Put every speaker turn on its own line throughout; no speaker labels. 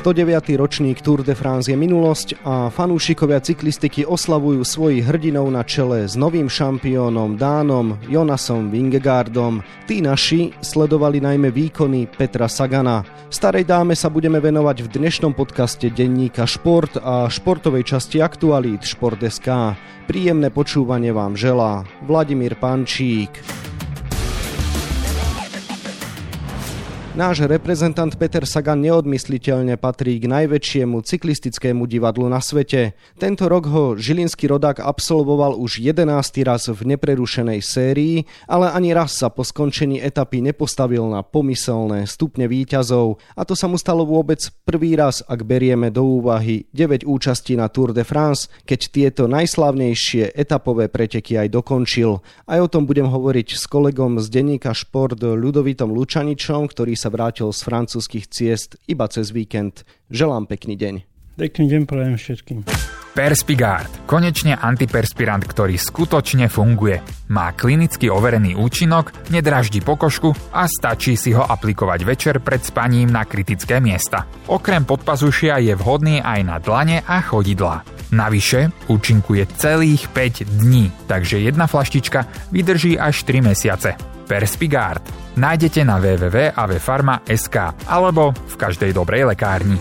109. ročník Tour de France je minulosť a fanúšikovia cyklistiky oslavujú svojich hrdinov na čele s novým šampiónom Dánom Jonasom Vingegaardom. Tí naši sledovali najmä výkony Petra Sagana. Starej dáme sa budeme venovať v dnešnom podcaste denníka Šport a športovej časti aktualít Šport.sk. Príjemné počúvanie vám želá Vladimír Pančík. Náš reprezentant Peter Sagan neodmysliteľne patrí k najväčšiemu cyklistickému divadlu na svete. Tento rok ho žilinský rodák absolvoval už 11. raz v neprerušenej sérii, ale ani raz sa po skončení etapy nepostavil na pomyselné stupne výťazov. A to sa mu stalo vôbec prvý raz, ak berieme do úvahy 9 účastí na Tour de France, keď tieto najslavnejšie etapové preteky aj dokončil. Aj o tom budem hovoriť s kolegom z denníka Šport Ľudovitom Lučaničom, ktorý sa vrátil z francúzskych ciest iba cez víkend. Želám pekný deň.
Pekný deň prajem všetkým.
Perspigard. Konečne antiperspirant, ktorý skutočne funguje. Má klinicky overený účinok, nedraždí pokožku a stačí si ho aplikovať večer pred spaním na kritické miesta. Okrem podpazušia je vhodný aj na dlane a chodidlá. Navyše účinkuje celých 5 dní, takže jedna flaštička vydrží až 3 mesiace. Perspigard. Nájdete na www.avfarma.sk alebo v každej dobrej lekárni.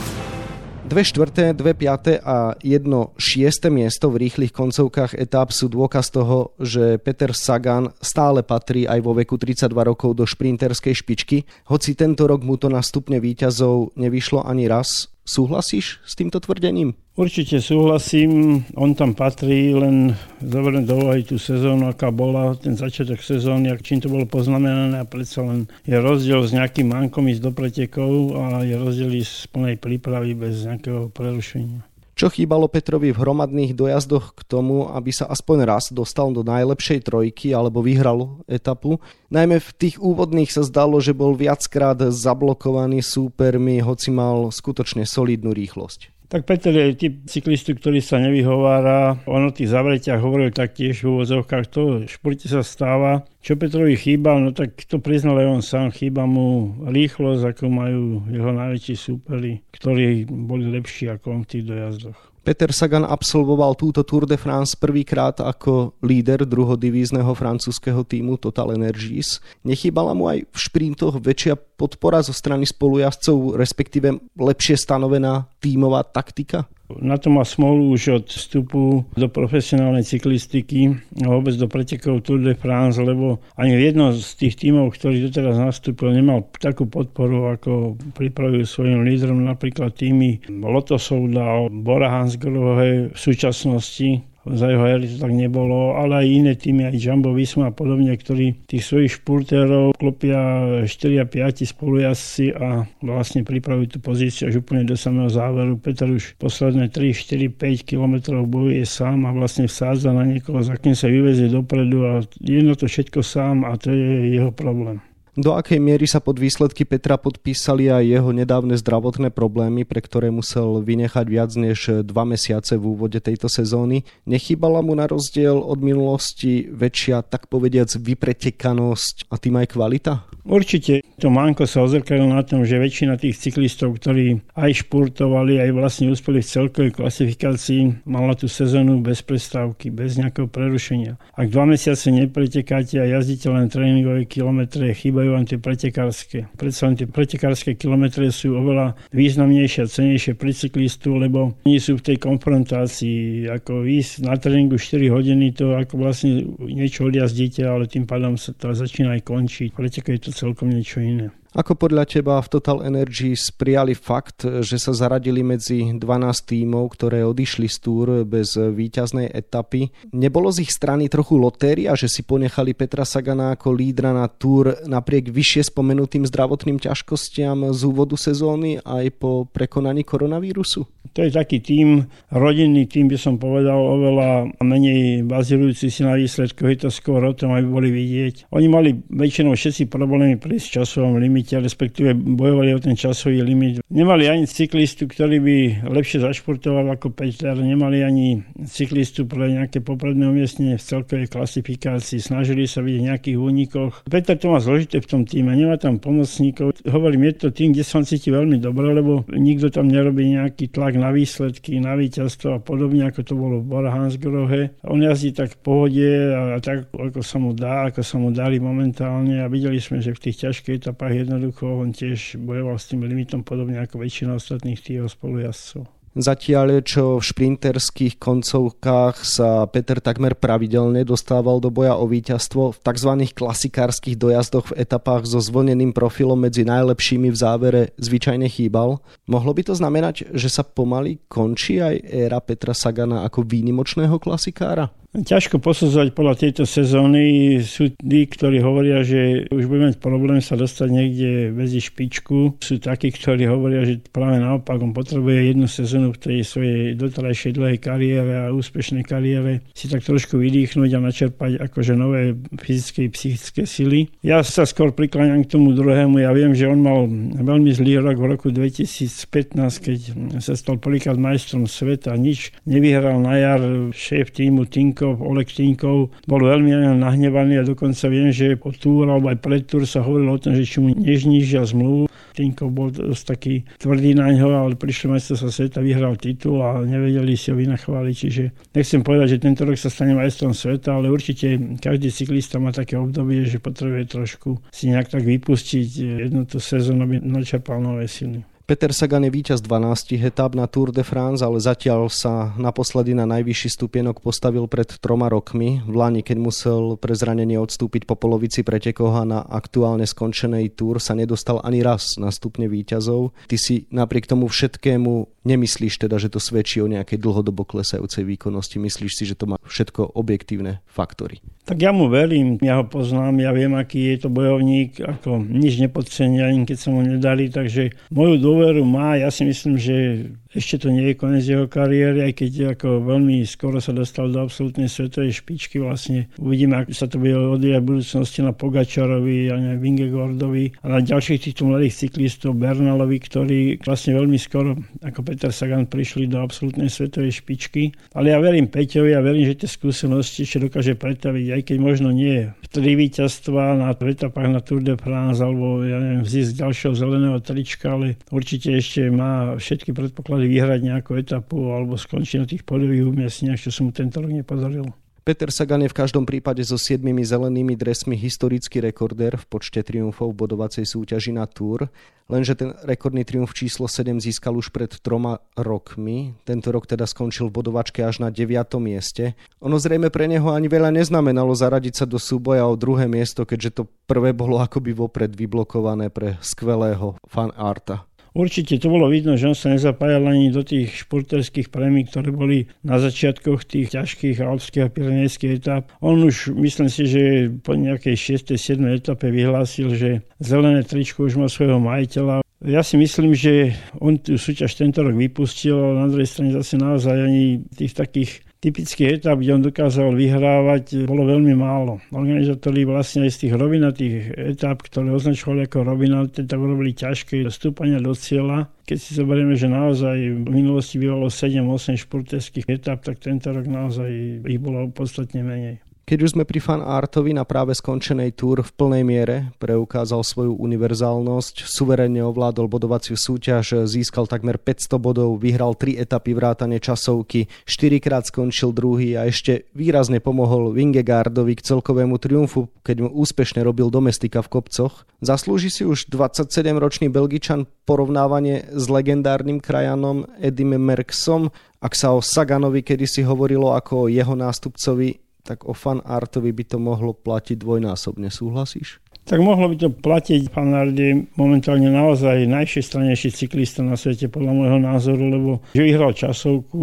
Dve štvrté, dve piaté a jedno šieste miesto v rýchlych koncovkách etáp sú dôkaz toho, že Peter Sagan stále patrí aj vo veku 32 rokov do šprinterskej špičky, hoci tento rok mu to na stupne výťazov nevyšlo ani raz. Súhlasíš s týmto tvrdením?
Určite súhlasím, on tam patrí, len zoberiem do úvahy tú sezónu, aká bola, ten začiatok sezóny, čím to bolo poznamenané a predsa len je rozdiel s nejakým mankom ísť do pretekov a je rozdiel z plnej prípravy bez nejakého prerušenia.
Čo chýbalo Petrovi v hromadných dojazdoch k tomu, aby sa aspoň raz dostal do najlepšej trojky alebo vyhral etapu? Najmä v tých úvodných sa zdalo, že bol viackrát zablokovaný súpermi, hoci mal skutočne solidnú rýchlosť.
Tak Peter je typ cyklistu, ktorý sa nevyhovára. On o tých zavretiach hovoril taktiež v úvozovkách. To v športe sa stáva. Čo Petrovi chýba, no tak to priznal aj on sám. Chýba mu rýchlosť, ako majú jeho najväčší súperi, ktorí boli lepší ako on v tých dojazdoch.
Peter Sagan absolvoval túto Tour de France prvýkrát ako líder druhodivízneho francúzského týmu Total Energies. Nechýbala mu aj v šprintoch väčšia podpora zo strany spolujazdcov, respektíve lepšie stanovená tímová taktika?
Na to má smolu už od vstupu do profesionálnej cyklistiky a vôbec do pretekov Tour de France, lebo ani v jednom z tých tímov, ktorý doteraz nastúpil, nemal takú podporu, ako pripravujú svojim lídrom napríklad týmy Lotosov dal Bora Hansgrohe v súčasnosti, za jeho éry to tak nebolo, ale aj iné týmy, aj Jumbo Visma a podobne, ktorí tých svojich špultérov klopia 4 a 5 spolujazdci a vlastne pripravujú tú pozíciu až úplne do samého záveru. Peter už posledné 3, 4, 5 kilometrov bojuje sám a vlastne vsádza na niekoho, za kým sa vyvezie dopredu a jedno to všetko sám a to je jeho problém.
Do akej miery sa pod výsledky Petra podpísali aj jeho nedávne zdravotné problémy, pre ktoré musel vynechať viac než dva mesiace v úvode tejto sezóny? Nechýbala mu na rozdiel od minulosti väčšia, tak povediac, vypretekanosť a tým aj kvalita?
Určite to manko sa ozrkalo na tom, že väčšina tých cyklistov, ktorí aj športovali, aj vlastne uspeli v celkovej klasifikácii, mala tú sezónu bez prestávky, bez nejakého prerušenia. Ak dva mesiace nepretekáte a jazdíte len tréningové kilometre, chýbajú vám tie pretekárske. Predsa len tie pretekárske kilometre sú oveľa významnejšie a cenejšie pre cyklistu, lebo nie sú v tej konfrontácii. Ako ísť na tréningu 4 hodiny, to ako vlastne niečo odjazdíte, ale tým pádom sa to začína aj končiť. Pretekaj to celkom niečo iné.
Ako podľa teba v Total Energy sprijali fakt, že sa zaradili medzi 12 tímov, ktoré odišli z túr bez výťaznej etapy? Nebolo z ich strany trochu lotéria, že si ponechali Petra Sagana ako lídra na túr napriek vyššie spomenutým zdravotným ťažkostiam z úvodu sezóny aj po prekonaní koronavírusu?
To je taký tým, rodinný tým by som povedal, oveľa menej bazirujúci si na výsledku, je to skôr o tom, aby boli vidieť. Oni mali väčšinou všetci problémy prísť časovom limitu limite, respektíve bojovali o ten časový limit. Nemali ani cyklistu, ktorý by lepšie zašportoval ako Peter, nemali ani cyklistu pre nejaké popredné umiestnenie v celkovej klasifikácii, snažili sa byť v nejakých únikoch. Peter to má zložité v tom týme, nemá tam pomocníkov. Hovorím, je to tým, kde som cíti veľmi dobre, lebo nikto tam nerobí nejaký tlak na výsledky, na víťazstvo a podobne, ako to bolo v Bora Hansgrohe. On jazdí tak v pohode a tak, ako sa mu dá, ako sa mu dali momentálne a videli sme, že v tých ťažkých etapách jednoducho on tiež bojoval s tým limitom podobne ako väčšina ostatných tých spolujazdcov.
Zatiaľ, čo v šprinterských koncovkách sa Peter takmer pravidelne dostával do boja o víťazstvo, v tzv. klasikárskych dojazdoch v etapách so zvlneným profilom medzi najlepšími v závere zvyčajne chýbal. Mohlo by to znamenať, že sa pomaly končí aj éra Petra Sagana ako výnimočného klasikára?
Ťažko posudzovať podľa tejto sezóny. Sú tí, ktorí hovoria, že už budeme mať problém sa dostať niekde medzi špičku. Sú takí, ktorí hovoria, že práve naopak on potrebuje jednu sezónu v tej svojej doterajšej dlhej kariére a úspešnej kariére si tak trošku vydýchnuť a načerpať akože nové fyzické a psychické sily. Ja sa skôr prikláňam k tomu druhému. Ja viem, že on mal veľmi zlý rok v roku 2015, keď sa stal prvýkrát majstrom sveta. Nič nevyhral na jar šéf týmu Tink Tínkov, Oleg Tínkov bol veľmi nahnevaný a dokonca viem, že po túr alebo aj pred túr sa hovorilo o tom, že či mu nežnížia zmluvu. Tínkov bol dosť taký tvrdý na ňo, ale majster sa sveta, vyhral titul a nevedeli si ho vynachváliť. Čiže nechcem povedať, že tento rok sa stane majstrom sveta, ale určite každý cyklista má také obdobie, že potrebuje trošku si nejak tak vypustiť jednu tú sezónu, aby načerpal nové sily.
Peter Sagan je víťaz 12 etap na Tour de France, ale zatiaľ sa naposledy na najvyšší stupienok postavil pred troma rokmi. V Lani, keď musel pre zranenie odstúpiť po polovici pretekov a na aktuálne skončenej Tour sa nedostal ani raz na stupne víťazov. Ty si napriek tomu všetkému nemyslíš teda, že to svedčí o nejakej dlhodobo klesajúcej výkonnosti. Myslíš si, že to má všetko objektívne faktory?
Tak ja mu verím, ja ho poznám, ja viem, aký je to bojovník, ako nič nepodcenia, ani keď sa mu nedali, takže moju dôveru má, ja si myslím, že ešte to nie je koniec jeho kariéry, aj keď ako veľmi skoro sa dostal do absolútnej svetovej špičky. Vlastne uvidíme, ako sa to bude odvíjať v budúcnosti na Pogačarovi a ne, Vingegordovi a na ďalších týchto mladých cyklistov Bernalovi, ktorí vlastne veľmi skoro ako Peter Sagan prišli do absolútnej svetovej špičky. Ale ja verím Peťovi a verím, že tie skúsenosti ešte dokáže pretaviť, aj keď možno nie tri víťazstva na etapách na Tour de France alebo ja neviem, zisk ďalšieho zeleného trička, ale určite ešte má všetky predpoklady vyhrať nejakú etapu alebo skončiť na tých podových umiestniach, čo sa mu tento rok nepodarilo.
Peter Sagan je v každom prípade so siedmimi zelenými dresmi historický rekordér v počte triumfov v bodovacej súťaži na Tour, lenže ten rekordný triumf číslo 7 získal už pred troma rokmi. Tento rok teda skončil v bodovačke až na 9. mieste. Ono zrejme pre neho ani veľa neznamenalo zaradiť sa do súboja o druhé miesto, keďže to prvé bolo akoby vopred vyblokované pre skvelého fan Arta.
Určite to bolo vidno, že on sa nezapájal ani do tých športerských prémií, ktoré boli na začiatkoch tých ťažkých alpských a pirenejských etap. On už, myslím si, že po nejakej 6. 7. etape vyhlásil, že zelené tričko už má svojho majiteľa. Ja si myslím, že on tú súťaž tento rok vypustil, ale na druhej strane zase naozaj ani tých takých typických etap, kde on dokázal vyhrávať, bolo veľmi málo. Organizátori vlastne aj z tých rovinatých etap, ktoré označovali ako rovinaté, tak robili ťažké stúpania do cieľa. Keď si zoberieme, že naozaj v minulosti bývalo 7-8 športovských etap, tak tento rok naozaj ich bolo podstatne menej.
Keď už sme pri fan Artovi na práve skončenej túr v plnej miere preukázal svoju univerzálnosť, suverenne ovládol bodovaciu súťaž, získal takmer 500 bodov, vyhral 3 etapy vrátane časovky, 4 krát skončil druhý a ešte výrazne pomohol Vingegaardovi k celkovému triumfu, keď mu úspešne robil domestika v kopcoch. Zaslúži si už 27-ročný Belgičan porovnávanie s legendárnym krajanom Edim Merksom, ak sa o Saganovi kedysi hovorilo ako o jeho nástupcovi, tak o fan artovi by to mohlo platiť dvojnásobne. Súhlasíš?
Tak mohlo by to platiť, pán Nardi, momentálne naozaj najšestranejší cyklista na svete, podľa môjho názoru, lebo že vyhral časovku,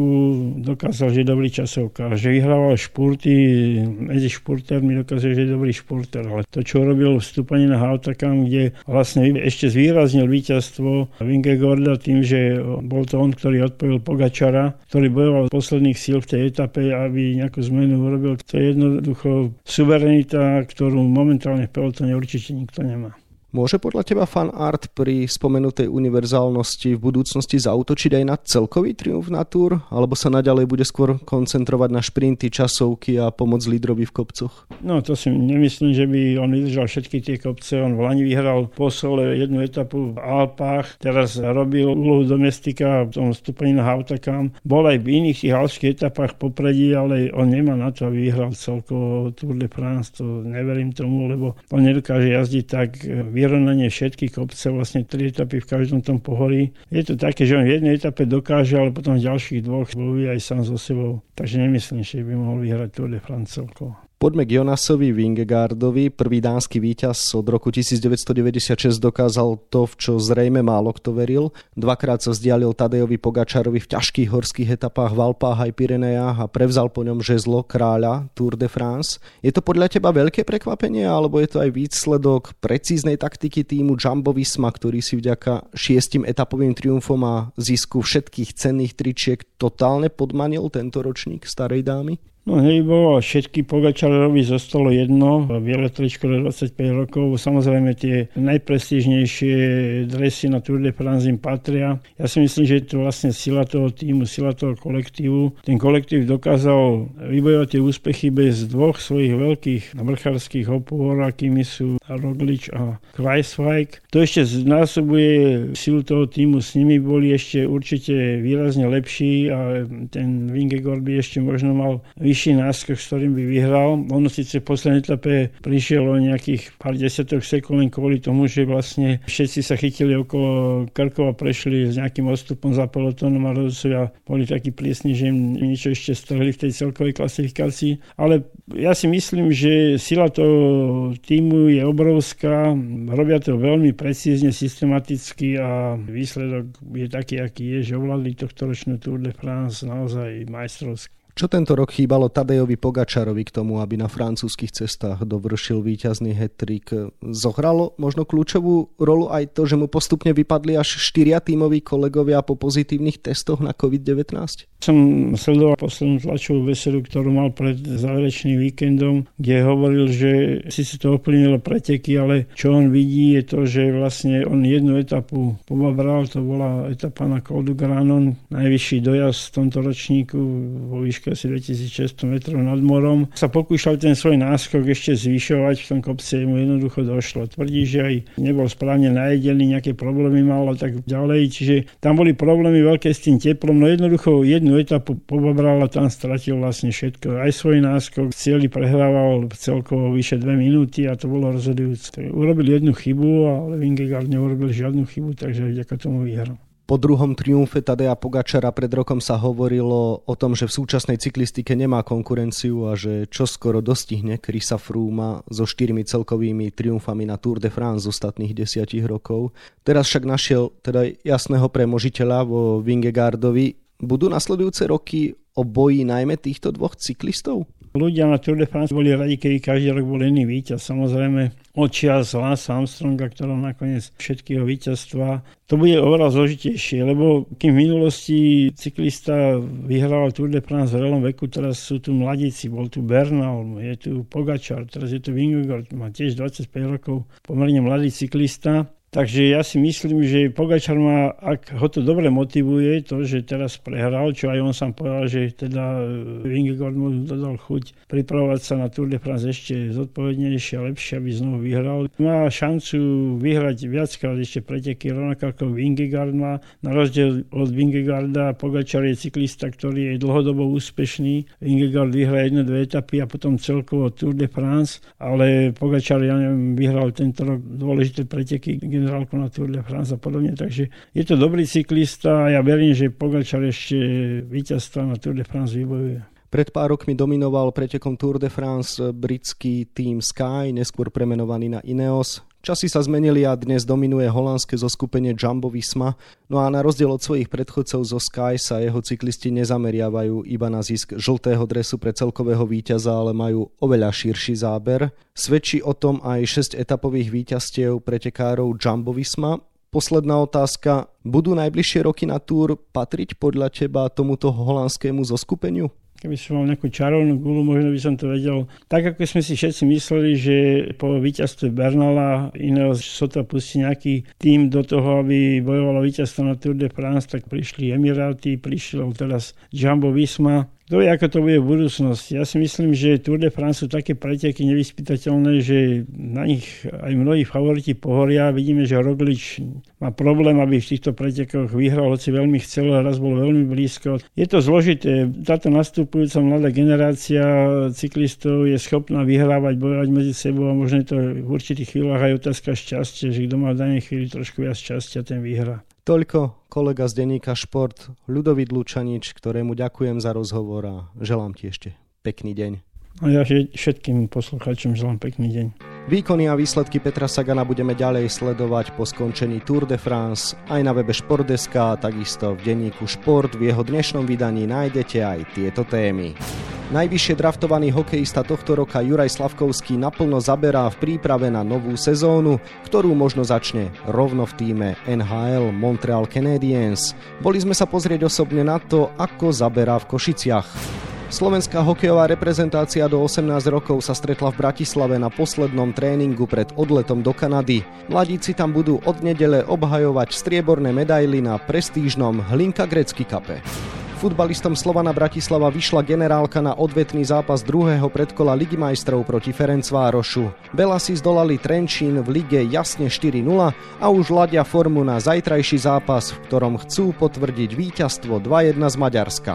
dokázal, že je dobrý časovka. Že vyhrával špurty, medzi špurtermi dokázal, že je dobrý špurter. Ale to, čo robil vstúpanie na Hautakam, kde vlastne ešte zvýraznil víťazstvo Vingegorda tým, že bol to on, ktorý odpojil Pogačara, ktorý bojoval z posledných síl v tej etape, aby nejakú zmenu urobil. To je jednoducho suverenita, ktorú momentálne v pelotone určite určite nikto nemá.
Môže podľa teba fan art pri spomenutej univerzálnosti v budúcnosti zautočiť aj na celkový triumf na túr, alebo sa naďalej bude skôr koncentrovať na šprinty, časovky a pomoc lídrovi v kopcoch?
No to si nemyslím, že by on vydržal všetky tie kopce. On v Lani vyhral po sole jednu etapu v Alpách, teraz robil úlohu domestika v tom stupení na Hautakam. Bol aj v iných tých alpských etapách popredí, ale on nemá na to, aby vyhral celkovo Tour de France. To neverím tomu, lebo on nedokáže jazdiť tak vyrovnanie všetkých kopce, vlastne tri etapy v každom tom pohorí. Je to také, že on v jednej etape dokáže, ale potom v ďalších dvoch bojuje aj sám so sebou. Takže nemyslím, že by mohol vyhrať Tour de France celkovo.
Poďme k Jonasovi Vingegaardovi. Prvý dánsky víťaz od roku 1996 dokázal to, v čo zrejme málo kto veril. Dvakrát sa vzdialil Tadejovi Pogačarovi v ťažkých horských etapách v Alpách aj Pirenejách a prevzal po ňom žezlo kráľa Tour de France. Je to podľa teba veľké prekvapenie, alebo je to aj výsledok precíznej taktiky týmu Jumbo Visma, ktorý si vďaka šiestim etapovým triumfom a zisku všetkých cenných tričiek totálne podmanil tento ročník starej dámy?
No bolo všetky Pogačarovi zostalo jedno, biele tričko do 25 rokov. Samozrejme tie najprestížnejšie dresy na Tour de France im patria. Ja si myslím, že je to vlastne sila toho týmu, sila toho kolektívu. Ten kolektív dokázal vybojovať tie úspechy bez dvoch svojich veľkých vrchárských opôr, akými sú Roglič a Kreisweig. To ešte znásobuje silu toho týmu. S nimi boli ešte určite výrazne lepší a ten Vingegaard by ešte možno mal vyšší vyšší náskok, s ktorým by vyhral. Ono síce v poslednej etape prišiel o nejakých pár desiatok sekúnd len kvôli tomu, že vlastne všetci sa chytili okolo Krkova, prešli s nejakým odstupom za pelotónom a rozhodcovia boli takí prísni, že im niečo ešte strhli v tej celkovej klasifikácii. Ale ja si myslím, že sila toho týmu je obrovská, robia to veľmi precízne, systematicky a výsledok je taký, aký je, že ovládli tohto ročnú Tour de France naozaj majstrovsky.
Čo tento rok chýbalo Tadejovi Pogačarovi k tomu, aby na francúzskych cestách dovršil víťazný hetrik? Zohralo možno kľúčovú rolu aj to, že mu postupne vypadli až štyria tímoví kolegovia po pozitívnych testoch na COVID-19?
Som sledoval poslednú tlačovú besedu, ktorú mal pred záverečným víkendom, kde hovoril, že si to ovplyvnilo preteky, ale čo on vidí je to, že vlastne on jednu etapu pobabral, to bola etapa na Col Granon, najvyšší dojazd v tomto ročníku vo výške asi 2600 metrov nad morom, sa pokúšal ten svoj náskok ešte zvyšovať v tom kopci, mu jednoducho došlo. Tvrdí, že aj nebol správne najedený, nejaké problémy mal a tak ďalej, čiže tam boli problémy veľké s tým teplom, no jednoducho jednu etapu pobabral a tam stratil vlastne všetko. Aj svoj náskok, cieli prehrával celkovo vyše dve minúty a to bolo rozhodujúce. Urobil jednu chybu, ale Vingegaard neurobil žiadnu chybu, takže vďaka tomu vyhral.
Po druhom triumfe Tadeja Pogačara pred rokom sa hovorilo o tom, že v súčasnej cyklistike nemá konkurenciu a že čoskoro dostihne Krisa Frooma so štyrmi celkovými triumfami na Tour de France z ostatných desiatich rokov. Teraz však našiel teda jasného premožiteľa vo Vingegaardovi. Budú nasledujúce roky o boji najmä týchto dvoch cyklistov?
Ľudia na Tour de France boli radi, keby každý rok bol iný víťaz. Samozrejme, odčias Lance Armstronga, ktorom nakoniec všetkého víťazstva. To bude oveľa zložitejšie, lebo kým v minulosti cyklista vyhral Tour de France v veľom veku, teraz sú tu mladíci, bol tu Bernal, je tu Pogačar, teraz je tu Vingegaard, má tiež 25 rokov, pomerne mladý cyklista Takže ja si myslím, že Pogačar má, ak ho to dobre motivuje, to, že teraz prehral, čo aj on sám povedal, že teda Vingegaard mu dodal chuť pripravovať sa na Tour de France ešte zodpovednejšie a lepšie, aby znovu vyhral. Má šancu vyhrať viackrát ešte preteky, rovnako ako Vingegaard má. Na rozdiel od Vingegaarda Pogačar je cyklista, ktorý je dlhodobo úspešný. Vingegaard vyhrá jedno, dve etapy a potom celkovo Tour de France, ale Pogačar, ja neviem, vyhral tento rok dôležité preteky generálku na Tour de France a podobne. Takže je to dobrý cyklista a ja verím, že Pogačar ešte víťazstva na Tour de France vybojuje.
Pred pár rokmi dominoval pretekom Tour de France britský tým Sky, neskôr premenovaný na Ineos. Časy sa zmenili a dnes dominuje holandské zoskupenie Jumbo Visma, no a na rozdiel od svojich predchodcov zo Sky sa jeho cyklisti nezameriavajú iba na zisk žltého dresu pre celkového víťaza, ale majú oveľa širší záber. Svedčí o tom aj 6 etapových víťazstiev pretekárov Jumbo Visma, Posledná otázka. Budú najbližšie roky na túr patriť podľa teba tomuto holandskému zoskupeniu?
Keby som mal nejakú čarovnú gulu, možno by som to vedel. Tak ako sme si všetci mysleli, že po víťazstve Bernala iného Sota pustí nejaký tým do toho, aby bojovalo víťazstvo na Tour de France, tak prišli Emiráty, prišiel teraz Jumbo Visma, kto vie, ako to bude v budúcnosti. Ja si myslím, že Tour de France sú také preteky nevyspytateľné, že na nich aj mnohí favoriti pohoria. Vidíme, že Roglič má problém, aby v týchto pretekoch vyhral, hoci veľmi chcel, raz bol veľmi blízko. Je to zložité. Táto nastupujúca mladá generácia cyklistov je schopná vyhrávať, bojovať medzi sebou a možno je to v určitých chvíľach aj otázka šťastia, že kto má v danej chvíli trošku viac šťastia, ten vyhrá.
Toľko kolega z denníka Šport, Ľudovít Lučanič, ktorému ďakujem za rozhovor a želám ti ešte pekný deň.
A ja všetkým poslucháčom želám pekný deň.
Výkony a výsledky Petra Sagana budeme ďalej sledovať po skončení Tour de France aj na webe Športdeska, takisto v denníku Šport. V jeho dnešnom vydaní nájdete aj tieto témy. Najvyššie draftovaný hokejista tohto roka Juraj Slavkovský naplno zaberá v príprave na novú sezónu, ktorú možno začne rovno v týme NHL Montreal Canadiens. Boli sme sa pozrieť osobne na to, ako zaberá v Košiciach. Slovenská hokejová reprezentácia do 18 rokov sa stretla v Bratislave na poslednom tréningu pred odletom do Kanady. Mladíci tam budú od nedele obhajovať strieborné medaily na prestížnom Hlinka Grecky kape. Futbalistom Slovana Bratislava vyšla generálka na odvetný zápas druhého predkola Ligy majstrov proti Ferencvárošu. Belasi zdolali Trenčín v lige jasne 4-0 a už ladia formu na zajtrajší zápas, v ktorom chcú potvrdiť víťazstvo 2-1 z Maďarska.